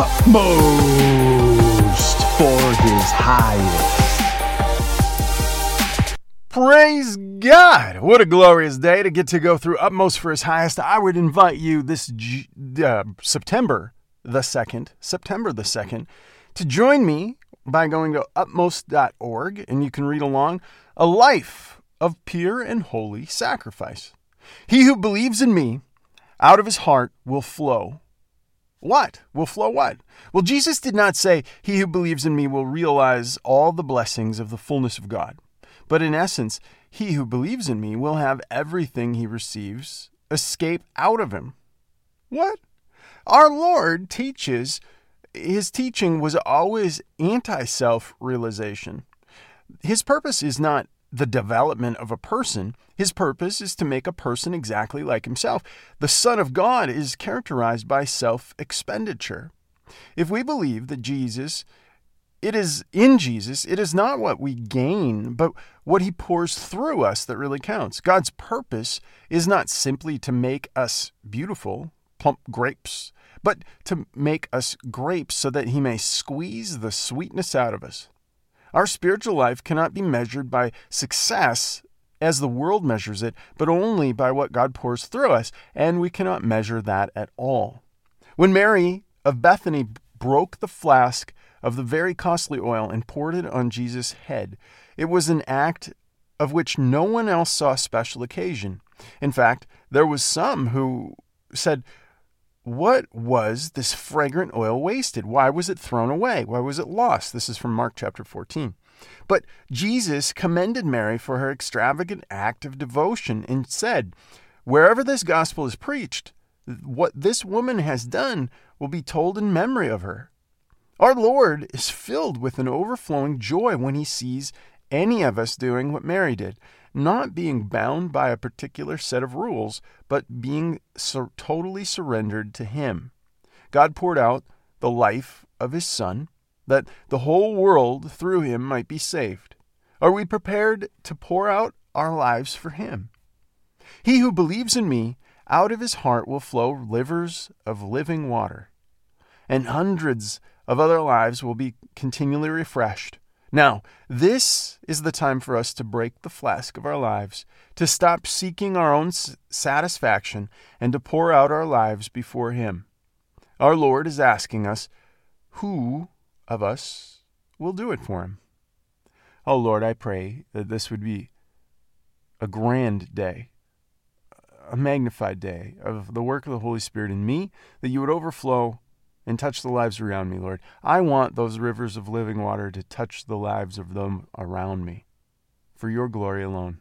utmost for his highest. Praise God! What a glorious day to get to go through Utmost for His Highest. I would invite you this uh, September the 2nd, September the 2nd, to join me by going to utmost.org and you can read along a life of pure and holy sacrifice. He who believes in me, out of his heart will flow. What? Will flow what? Well, Jesus did not say, He who believes in me will realize all the blessings of the fullness of God. But in essence, he who believes in me will have everything he receives escape out of him. What? Our Lord teaches, his teaching was always anti self realization. His purpose is not the development of a person. His purpose is to make a person exactly like himself. The Son of God is characterized by self expenditure. If we believe that Jesus it is in Jesus, it is not what we gain, but what he pours through us that really counts. God's purpose is not simply to make us beautiful, plump grapes, but to make us grapes so that he may squeeze the sweetness out of us. Our spiritual life cannot be measured by success as the world measures it, but only by what God pours through us, and we cannot measure that at all. When Mary of Bethany broke the flask of the very costly oil and poured it on Jesus' head. It was an act of which no one else saw special occasion. In fact, there was some who said, what was this fragrant oil wasted? Why was it thrown away? Why was it lost? This is from Mark chapter 14. But Jesus commended Mary for her extravagant act of devotion and said, Wherever this gospel is preached, what this woman has done will be told in memory of her. Our Lord is filled with an overflowing joy when he sees any of us doing what Mary did, not being bound by a particular set of rules, but being totally surrendered to him. God poured out the life of his Son that the whole world through him might be saved. Are we prepared to pour out our lives for him? He who believes in me, out of his heart will flow rivers of living water. And hundreds of other lives will be continually refreshed. Now, this is the time for us to break the flask of our lives, to stop seeking our own satisfaction, and to pour out our lives before Him. Our Lord is asking us, who of us will do it for Him? Oh Lord, I pray that this would be a grand day, a magnified day of the work of the Holy Spirit in me, that you would overflow and touch the lives around me, Lord. I want those rivers of living water to touch the lives of them around me for your glory alone.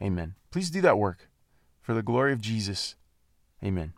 Amen. Please do that work for the glory of Jesus. Amen.